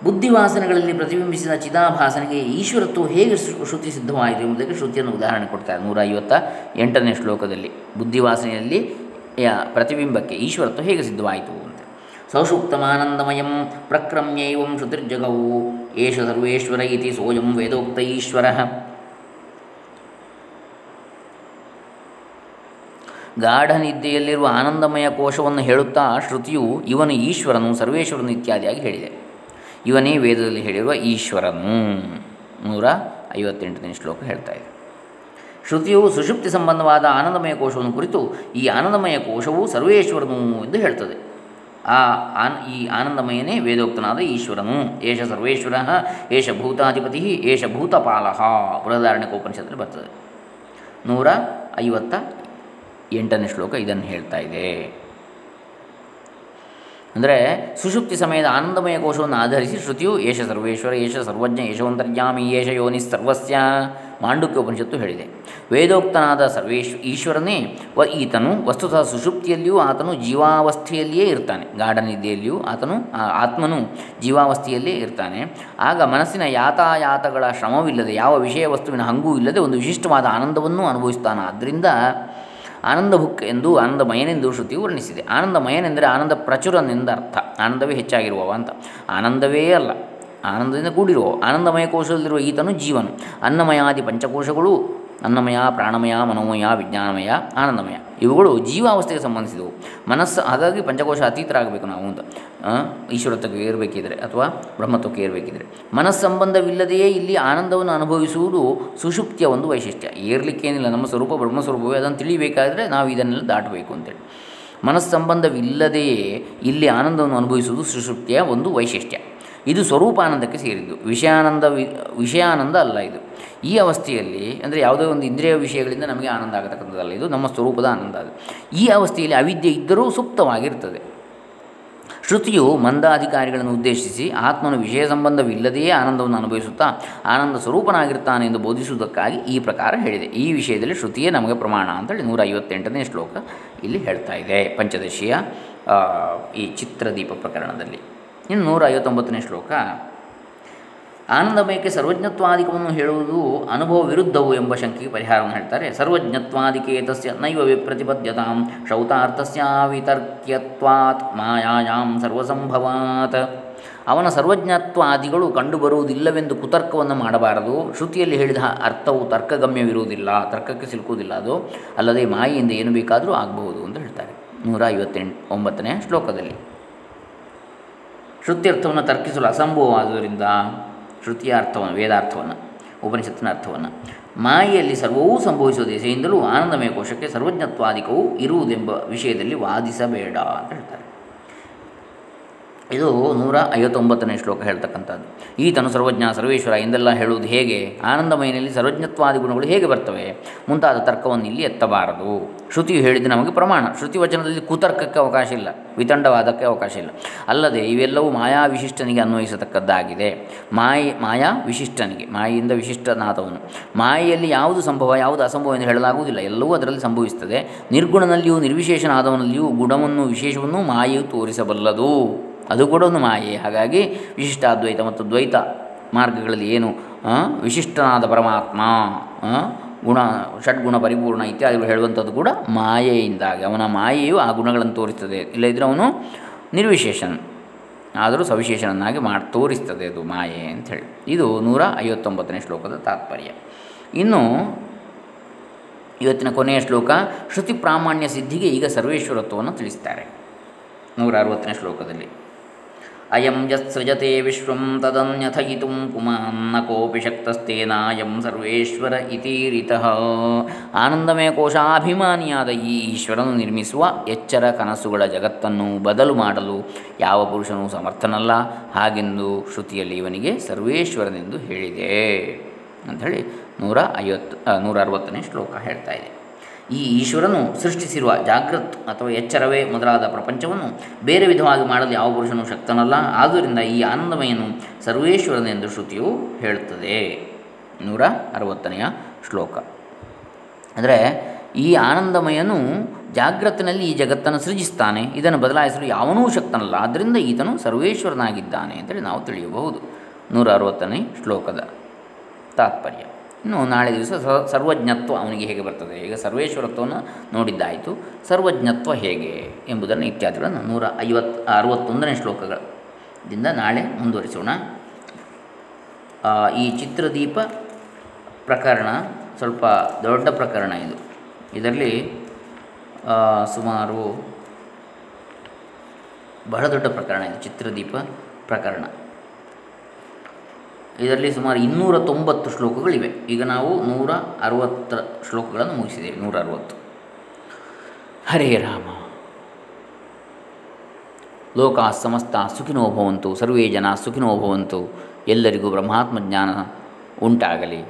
ಬುದ್ಧಿವಾಸನೆಗಳಲ್ಲಿ ಪ್ರತಿಬಿಂಬಿಸಿದ ಚಿದಾಭಾಸನೆಗೆ ಈಶ್ವರತ್ವ ಹೇಗೆ ಶ್ರುತಿ ಸಿದ್ಧವಾಯಿತು ಎಂಬುದಕ್ಕೆ ಶ್ರುತಿಯನ್ನು ಉದಾಹರಣೆ ಕೊಡ್ತಾರೆ ನೂರ ಐವತ್ತ ಎಂಟನೇ ಶ್ಲೋಕದಲ್ಲಿ. ಬುದ್ಧಿವಾಸನೆಯಲ್ಲಿ ಪ್ರತಿಬಿಂಬಕ್ಕೆ ಈಶ್ವರತ್ವ ಹೇಗೆ ಸಿದ್ಧವಾಯಿತು? ಸೌಷುಪ್ತಮಾನಂದಮಯಂ ಪ್ರಕ್ರಮ್ಯೈವಂ ಶ್ರುತಿರ್ಜಗವು ಏಷ ಸರ್ವೇಶ್ವರ ಇತಿ ಸೋಯಂ ವೇದೋಕ್ತ ಈಶ್ವರ ಗಾಢ ನಿದ್ದೆಯಲ್ಲಿರುವ ಆನಂದಮಯ ಕೋಶವನ್ನು ಹೇಳುತ್ತಾ ಶ್ರುತಿಯು ಇವನು ಈಶ್ವರನು, ಸರ್ವೇಶ್ವರನು ಇತ್ಯಾದಿಯಾಗಿ ಹೇಳಿದೆ. ಇವನೇ ವೇದದಲ್ಲಿ ಹೇಳಿರುವ ಈಶ್ವರನು. ನೂರ ಐವತ್ತೆಂಟನೇ ಶ್ಲೋಕ ಹೇಳ್ತಾ ಇದೆ. ಶ್ರುತಿಯು ಸುಷುಪ್ತಿ ಸಂಬಂಧವಾದ ಆನಂದಮಯ ಕೋಶವನ್ನು ಕುರಿತು ಈ ಆನಂದಮಯ ಕೋಶವು ಸರ್ವೇಶ್ವರನು ಎಂದು ಹೇಳ್ತದೆ. ಆ ಆನ್, ಈ ಆನಂದಮಯನೇ ವೇದೋಕ್ತನಾದ ಈಶ್ವರನು. ಏಷ ಸರ್ವೇಶ್ವರ, ಏಷ ಭೂತಾಧಿಪತಿ, ಏಷ ಭೂತಪಾಲ. ಬೃಹದಾರಣ್ಯಕೋಪನಿಷತ್ತಲ್ಲಿ ಬರ್ತದೆ. ನೂರ ಐವತ್ತ ಎಂಟನೇ ಶ್ಲೋಕ ಇದನ್ನು ಹೇಳ್ತಾ ಇದೆ. ಅಂದರೆ, ಸುಷುಪ್ತಿ ಸಮಯದ ಆನಂದಮಯ ಕೋಶವನ್ನು ಆಧರಿಸಿ ಶ್ರುತಿಯು ಏಷ ಸರ್ವೇಶ್ವರ, ಏಷ ಸರ್ವಜ್ಞ ಯಶವಂತರ್ಯಾಮಿ ಏಷ ಯೋನಿ ಸರ್ವಸ್ಯ ಮಾಂಡುಕ್ಯ ಉಪನಿಷತ್ತು ಹೇಳಿದೆ. ವೇದೋಕ್ತನಾದ ಸರ್ವೇಶ್ ಈಶ್ವರನೇ, ವ ಈತನು ವಸ್ತುತಃ ಸುಷುಪ್ತಿಯಲ್ಲಿಯೂ ಆತನು ಜೀವಾವಸ್ಥೆಯಲ್ಲಿಯೇ ಇರ್ತಾನೆ. ಗಾಢನಿದ್ದೆಯಲ್ಲಿಯೂ ಆತನು ಆತ್ಮನು ಜೀವಾವಸ್ಥೆಯಲ್ಲೇ ಇರ್ತಾನೆ. ಆಗ ಮನಸ್ಸಿನ ಯಾತಾಯಾತಗಳ ಶ್ರಮವಿಲ್ಲದೆ, ಯಾವ ವಿಷಯ ವಸ್ತುವಿನ ಹಂಗೂ ಇಲ್ಲದೆ ಒಂದು ವಿಶಿಷ್ಟವಾದ ಆನಂದವನ್ನು ಅನುಭವಿಸ್ತಾನೆ. ಆದ್ದರಿಂದ ಆನಂದಭುಕ್ ಎಂದು ಆನಂದಮಯನೆಂದು ಶ್ರುತಿಯು ವರ್ಣಿಸಿದೆ. ಆನಂದಮಯನೆಂದರೆ ಆನಂದ ಪ್ರಚುರನೆಂದ ಅರ್ಥ. ಆನಂದವೇ ಹೆಚ್ಚಾಗಿರುವವ ಅಂತ. ಆನಂದವೇ ಅಲ್ಲ. ಆನಂದದಿಂದ ಕೂಡಿರುವ ಆನಂದಮಯ ಕೋಶದಲ್ಲಿರುವ ಈತನು ಜೀವನು. ಅನ್ನಮಯಾದಿ ಪಂಚಕೋಶಗಳು ಅನ್ನಮಯ ಪ್ರಾಣಮಯ, ಮನೋಮಯ, ವಿಜ್ಞಾನಮಯ, ಆನಂದಮಯ. ಇವುಗಳು ಜೀವಾವಸ್ಥೆಗೆ ಸಂಬಂಧಿಸಿದವು. ಮನಸ್ಸು ಹಾಗಾಗಿ ಪಂಚಕೋಶ ಅತೀತರಾಗಬೇಕು ನಾವು ಅಂತ. ಈಶ್ವರತ್ವಕ್ಕೆ ಏರಬೇಕಿದ್ರೆ ಅಥವಾ ಬ್ರಹ್ಮತ್ವಕ್ಕೆ ಏರಬೇಕಿದ್ರೆ. ಮನಸ್ಸಂಬಂಧವಿಲ್ಲದೆಯೇ ಇಲ್ಲಿ ಆನಂದವನ್ನು ಅನುಭವಿಸುವುದು ಸುಷುಪ್ತಿಯ ಒಂದು ವೈಶಿಷ್ಟ್ಯ. ಏರ್ಲಿಕ್ಕೇನಿಲ್ಲ ನಮ್ಮ ಸ್ವರೂಪ ಬ್ರಹ್ಮಸ್ವರೂಪವೇ, ಅದನ್ನು ತಿಳಿಬೇಕಾದರೆ ನಾವು ಇದನ್ನೆಲ್ಲ ದಾಟಬೇಕು ಅಂತೇಳಿ. ಮನಸ್ಸಂಬಂಧವಿಲ್ಲದೆಯೇ ಇಲ್ಲಿ ಆನಂದವನ್ನು ಅನುಭವಿಸುವುದು ಸುಷುಪ್ತಿಯ ಒಂದು ವೈಶಿಷ್ಟ್ಯ. ಇದು ಸ್ವರೂಪಾನಂದಕ್ಕೆ ಸೇರಿದ್ದು. ವಿಷಯಾನಂದ ವಿಷಯಾನಂದ ಅಲ್ಲ ಇದು. ಈ ಅವಸ್ಥೆಯಲ್ಲಿ, ಅಂದರೆ ಯಾವುದೇ ಒಂದು ಇಂದ್ರಿಯ ವಿಷಯಗಳಿಂದ ನಮಗೆ ಆನಂದ ಆಗತಕ್ಕಂಥದ್ದಲ್ಲ, ಇದು ನಮ್ಮ ಸ್ವರೂಪದ ಆನಂದ ಅದು. ಈ ಅವಸ್ಥೆಯಲ್ಲಿ ಅವಿದ್ಯೆ ಇದ್ದರೂ ಸುಪ್ತವಾಗಿರ್ತದೆ. ಶ್ರುತಿಯು ಮಂದಾಧಿಕಾರಿಗಳನ್ನು ಉದ್ದೇಶಿಸಿ ಆತ್ಮನ ವಿಷಯ ಸಂಬಂಧವಿಲ್ಲದೆಯೇ ಆನಂದವನ್ನು ಅನುಭವಿಸುತ್ತಾ ಆನಂದ ಸ್ವರೂಪನಾಗಿರ್ತಾನೆ ಎಂದು ಬೋಧಿಸುವುದಕ್ಕಾಗಿ ಈ ಪ್ರಕಾರ ಹೇಳಿದೆ. ಈ ವಿಷಯದಲ್ಲಿ ಶ್ರುತಿಯೇ ನಮಗೆ ಪ್ರಮಾಣ ಅಂತೇಳಿ ನೂರ ಐವತ್ತೆಂಟನೇ ಶ್ಲೋಕ ಇಲ್ಲಿ ಹೇಳ್ತಾ ಇದೆ. ಪಂಚದಶಿಯ ಈ ಚಿತ್ರದೀಪ ಪ್ರಕರಣದಲ್ಲಿ. ಇನ್ನು ನೂರ ಐವತ್ತೊಂಬತ್ತನೇ ಶ್ಲೋಕ ಆನಂದಮಯಕ್ಕೆ ಸರ್ವಜ್ಞತ್ವಾದಿಕವನ್ನು ಹೇಳುವುದು ಅನುಭವ ವಿರುದ್ಧವು ಎಂಬ ಶಂಕೆಗೆ ಪರಿಹಾರವನ್ನು ಹೇಳ್ತಾರೆ. ಸರ್ವಜ್ಞತ್ವಾದಿಕೇತಸ್ಯ ನೈವ ವಿಪ್ರತಿಪದ್ಯತಾಂ ಶೌತಾರ್ಥಸ್ಯ ವಿತರ್ಕ್ಯತ್ವಾತ್ ಮಾಯಾಯಾಂ ಸರ್ವಸಂಭವಾತ್. ಅವನ ಸರ್ವಜ್ಞತ್ವಾದಿಗಳು ಕಂಡುಬರುವುದಿಲ್ಲವೆಂದು ಕುತರ್ಕವನ್ನು ಮಾಡಬಾರದು. ಶ್ರುತಿಯಲ್ಲಿ ಹೇಳಿದ ಅರ್ಥವು ತರ್ಕಗಮ್ಯವಿರುವುದಿಲ್ಲ, ತರ್ಕಕ್ಕೆ ಸಿಲುಕುವುದಿಲ್ಲ ಅದು. ಅಲ್ಲದೆ ಮಾಯೆಯಿಂದ ಏನು ಬೇಕಾದರೂ ಆಗಬಹುದು ಅಂತ ಹೇಳ್ತಾರೆ. ನೂರ ಐವತ್ತೆಂಟು ಒಂಬತ್ತನೇ ಶ್ಲೋಕದಲ್ಲಿ. ಶ್ರುತ್ಯರ್ಥವನ್ನು ತರ್ಕಿಸಲು ಅಸಂಭವವಾದುದರಿಂದ ಶ್ರುತಿಯ ಅರ್ಥವನ್ನು ವೇದಾರ್ಥವನ್ನು, ಉಪನಿಷತ್ತಿನ ಅರ್ಥವನ್ನು. ಮಾಯೆಯಲ್ಲಿ ಸರ್ವವೂ ಸಂಭವಿಸುವ ದಿಸೆಯಿಂದಲೂ ಆನಂದಮಯ ಕೋಶಕ್ಕೆ ಸರ್ವಜ್ಞತ್ವಾಧಿಕವೂ ಇರುವುದೆಂಬ ವಿಷಯದಲ್ಲಿ ವಾದಿಸಬೇಡ ಅಂತ ಹೇಳ್ತಾರೆ. ಇದು ನೂರ ಐವತ್ತೊಂಬತ್ತನೇ ಶ್ಲೋಕ ಹೇಳ್ತಕ್ಕಂಥದ್ದು. ಈತನು ಸರ್ವಜ್ಞ, ಸರ್ವೇಶ್ವರ ಎಂದೆಲ್ಲ ಹೇಳುವುದು ಹೇಗೆ? ಆನಂದಮಯನಲ್ಲಿ ಸರ್ವಜ್ಞತ್ವಾದಿ ಗುಣಗಳು ಹೇಗೆ ಬರ್ತವೆ? ಮುಂತಾದ ತರ್ಕವನ್ನು ಇಲ್ಲಿ ಎತ್ತಬಾರದು. ಶ್ರುತಿಯು ಹೇಳಿದ ನಮಗೆ ಪ್ರಮಾಣ. ಶ್ರುತಿ ವಚನದಲ್ಲಿ ಕುತರ್ಕಕ್ಕೆ ಅವಕಾಶ ಇಲ್ಲ, ವಿತಂಡವಾದಕ್ಕೆ ಅವಕಾಶ ಇಲ್ಲ. ಅಲ್ಲದೆ ಇವೆಲ್ಲವೂ ಮಾಯಾ ವಿಶಿಷ್ಟನಿಗೆ ಅನ್ವಯಿಸತಕ್ಕದ್ದಾಗಿದೆ. ಮಾಯೆ, ಮಾಯಾ ವಿಶಿಷ್ಟನಿಗೆ, ಮಾಯಿಯಿಂದ ವಿಶಿಷ್ಟನಾದವನು. ಮಾಯೆಯಲ್ಲಿ ಯಾವುದು ಸಂಭವ, ಯಾವುದು ಅಸಂಭವ ಎಂದು ಹೇಳಲಾಗುವುದಿಲ್ಲ. ಎಲ್ಲವೂ ಅದರಲ್ಲಿ ಸಂಭವಿಸುತ್ತದೆ. ನಿರ್ಗುಣನಲ್ಲಿಯೂ ನಿರ್ವಿಶೇಷನಾದವನಲ್ಲಿಯೂ ಗುಣವನ್ನು ವಿಶೇಷವನ್ನು ಮಾಯೆಯು ತೋರಿಸಬಲ್ಲದು. ಅದು ಕೂಡ ಒಂದು ಮಾಯೆ. ಹಾಗಾಗಿ ವಿಶಿಷ್ಟಾದ್ವೈತ ಮತ್ತು ದ್ವೈತ ಮಾರ್ಗಗಳಲ್ಲಿ ಏನು ವಿಶಿಷ್ಟನಾದ ಪರಮಾತ್ಮ ಗುಣ, ಷಡ್ಗುಣ ಪರಿಪೂರ್ಣ ಇತ್ಯಾದಿಗಳು ಹೇಳುವಂಥದ್ದು ಕೂಡ ಮಾಯೆಯಿಂದಾಗಿ. ಅವನ ಮಾಯೆಯು ಆ ಗುಣಗಳನ್ನು ತೋರಿಸ್ತದೆ. ಇಲ್ಲದಿದ್ದರೆ ಅವನು ನಿರ್ವಿಶೇಷನ್. ಆದರೂ ಸವಿಶೇಷನನ್ನಾಗಿ ಮಾಡಿ, ತೋರಿಸ್ತದೆ ಅದು ಮಾಯೆ ಅಂಥೇಳಿ ಇದು ನೂರ ಐವತ್ತೊಂಬತ್ತನೇ ಶ್ಲೋಕದ ತಾತ್ಪರ್ಯ. ಇನ್ನು ಇವತ್ತಿನ ಕೊನೆಯ ಶ್ಲೋಕ, ಶ್ರುತಿ ಪ್ರಾಮಾಣ್ಯ ಸಿದ್ಧಿಗೆ ಈಗ ಸರ್ವೇಶ್ವರತ್ವವನ್ನು ತಿಳಿಸ್ತಾರೆ. ನೂರ ಅರವತ್ತನೇ ಶ್ಲೋಕದಲ್ಲಿ. ಅಯಂ ಯತ್ಸೃಜತೆ ವಿಶ್ವಂ ತದನ್ಯಥಯಿತು ಪುಮಾನ್ನ ಕೋಪಿ ಶಕ್ತಸ್ತೇನಾಯಂ ಸರ್ವೇಶ್ವರ ಇತೀರಿತಃ ಆನಂದಮಯ ಕೋಶಾಭಿಮಾನಿಯಾದ ಈ ಈಶ್ವರನು ನಿರ್ಮಿಸುವ ಎಚ್ಚರ ಕನಸುಗಳ ಜಗತ್ತನ್ನು ಬದಲು ಮಾಡಲು ಯಾವ ಪುರುಷನೂ ಸಮರ್ಥನಲ್ಲ? ಹಾಗೆಂದು ಶ್ರುತಿಯಲ್ಲಿ ಇವನಿಗೆ ಸರ್ವೇಶ್ವರನೆಂದು ಹೇಳಿದೆ. ಅಂಥೇಳಿ ನೂರ ಐವತ್ತು ನೂರ ಅರವತ್ತನೇ ಶ್ಲೋಕ ಹೇಳ್ತಾ ಇದೆ. ಈ ಈಶ್ವರನು ಸೃಷ್ಟಿಸಿರುವ ಜಾಗೃತ್ ಅಥವಾ ಎಚ್ಚರವೇ ಮೊದಲಾದ ಪ್ರಪಂಚವನ್ನು ಬೇರೆ ವಿಧವಾಗಿ ಮಾಡಲು ಯಾವ ಪುರುಷನೂ ಶಕ್ತನಲ್ಲ. ಆದ್ದರಿಂದ ಈ ಆನಂದಮಯನು ಸರ್ವೇಶ್ವರನೆಂದು ಶ್ರುತಿಯು ಹೇಳುತ್ತದೆ. ನೂರ ಅರವತ್ತನೆಯ ಶ್ಲೋಕ. ಅಂದರೆ ಈ ಆನಂದಮಯನು ಜಾಗ್ರತ್ತಿನಲ್ಲಿ ಈ ಜಗತ್ತನ್ನು ಸೃಜಿಸ್ತಾನೆ. ಇದನ್ನು ಬದಲಾಯಿಸಲು ಯಾವನೂ ಶಕ್ತನಲ್ಲ. ಆದ್ದರಿಂದ ಈತನು ಸರ್ವೇಶ್ವರನಾಗಿದ್ದಾನೆ ಅಂತೇಳಿ ನಾವು ತಿಳಿಯಬಹುದು. ನೂರ ಅರವತ್ತನೇ ಶ್ಲೋಕದ ತಾತ್ಪರ್ಯ. ಇನ್ನು ನಾಳೆ ದಿವಸ ಸರ್ವಜ್ಞತ್ವ ಅವನಿಗೆ ಹೇಗೆ ಬರ್ತದೆ? ಈಗ ಸರ್ವೇಶ್ವರತ್ವವನ್ನು ನೋಡಿದ್ದಾಯಿತು. ಸರ್ವಜ್ಞತ್ವ ಹೇಗೆ ಎಂಬುದನ್ನು ಇತ್ಯಾದಿಗಳನ್ನು ನೂರ ಐವತ್ತು ಅರವತ್ತೊಂದನೇ ಶ್ಲೋಕಗಳಿಂದ ನಾಳೆ ಮುಂದುವರಿಸೋಣ. ಈ ಚಿತ್ರದೀಪ ಪ್ರಕರಣ, ಸ್ವಲ್ಪ ದೊಡ್ಡ ಪ್ರಕರಣ ಇದು. ಇದರಲ್ಲಿ ಸುಮಾರು ಬಹಳ ದೊಡ್ಡ ಪ್ರಕರಣ ಇದು, ಚಿತ್ರದೀಪ ಪ್ರಕರಣ. ಇದರಲ್ಲಿ ಸುಮಾರು ಇನ್ನೂರ ತೊಂಬತ್ತು ಶ್ಲೋಕಗಳಿವೆ. ಈಗ ನಾವು ನೂರ ಅರವತ್ತರ ಶ್ಲೋಕಗಳನ್ನು ಮುಗಿಸಿದ್ದೇವೆ. ನೂರ ಅರವತ್ತು ಹರೇ ರಾಮ. ಲೋಕ ಸಮಸ್ತ ಸುಖಿನೋ ಭವಂತು, ಸರ್ವೇ ಜನ ಸುಖಿನೋ ಭವಂತು, ಎಲ್ಲರಿಗೂ ಬ್ರಹ್ಮಾತ್ಮ ಜ್ಞಾನ ಉಂಟಾಗಲಿ.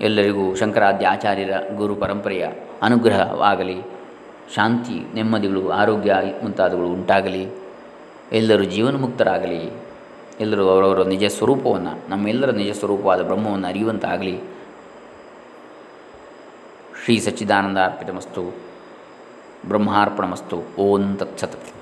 ಎಲ್ಲರಿಗೂ ಶಂಕರಾದ್ಯ ಆಚಾರ್ಯರ ಗುರು ಪರಂಪರೆಯ ಅನುಗ್ರಹವಾಗಲಿ. ಶಾಂತಿ, ನೆಮ್ಮದಿಗಳು, ಆರೋಗ್ಯ ಮುಂತಾದವುಗಳು ಉಂಟಾಗಲಿ. ಎಲ್ಲರೂ ಜೀವನ್ಮುಕ್ತರಾಗಲಿ. ಎಲ್ಲರೂ ಅವರವರ ನಿಜ ಸ್ವರೂಪವನ್ನು, ನಮ್ಮೆಲ್ಲರ ನಿಜ ಸ್ವರೂಪವಾದ ಬ್ರಹ್ಮವನ್ನು ಅರಿಯುವಂತಾಗಲಿ. ಶ್ರೀ ಸಚ್ಚಿದಾನಂದ ಅರ್ಪಿತಮಸ್ತು, ಬ್ರಹ್ಮಾರ್ಪಣಮಸ್ತು, ಓಂ ತತ್ಸತ್.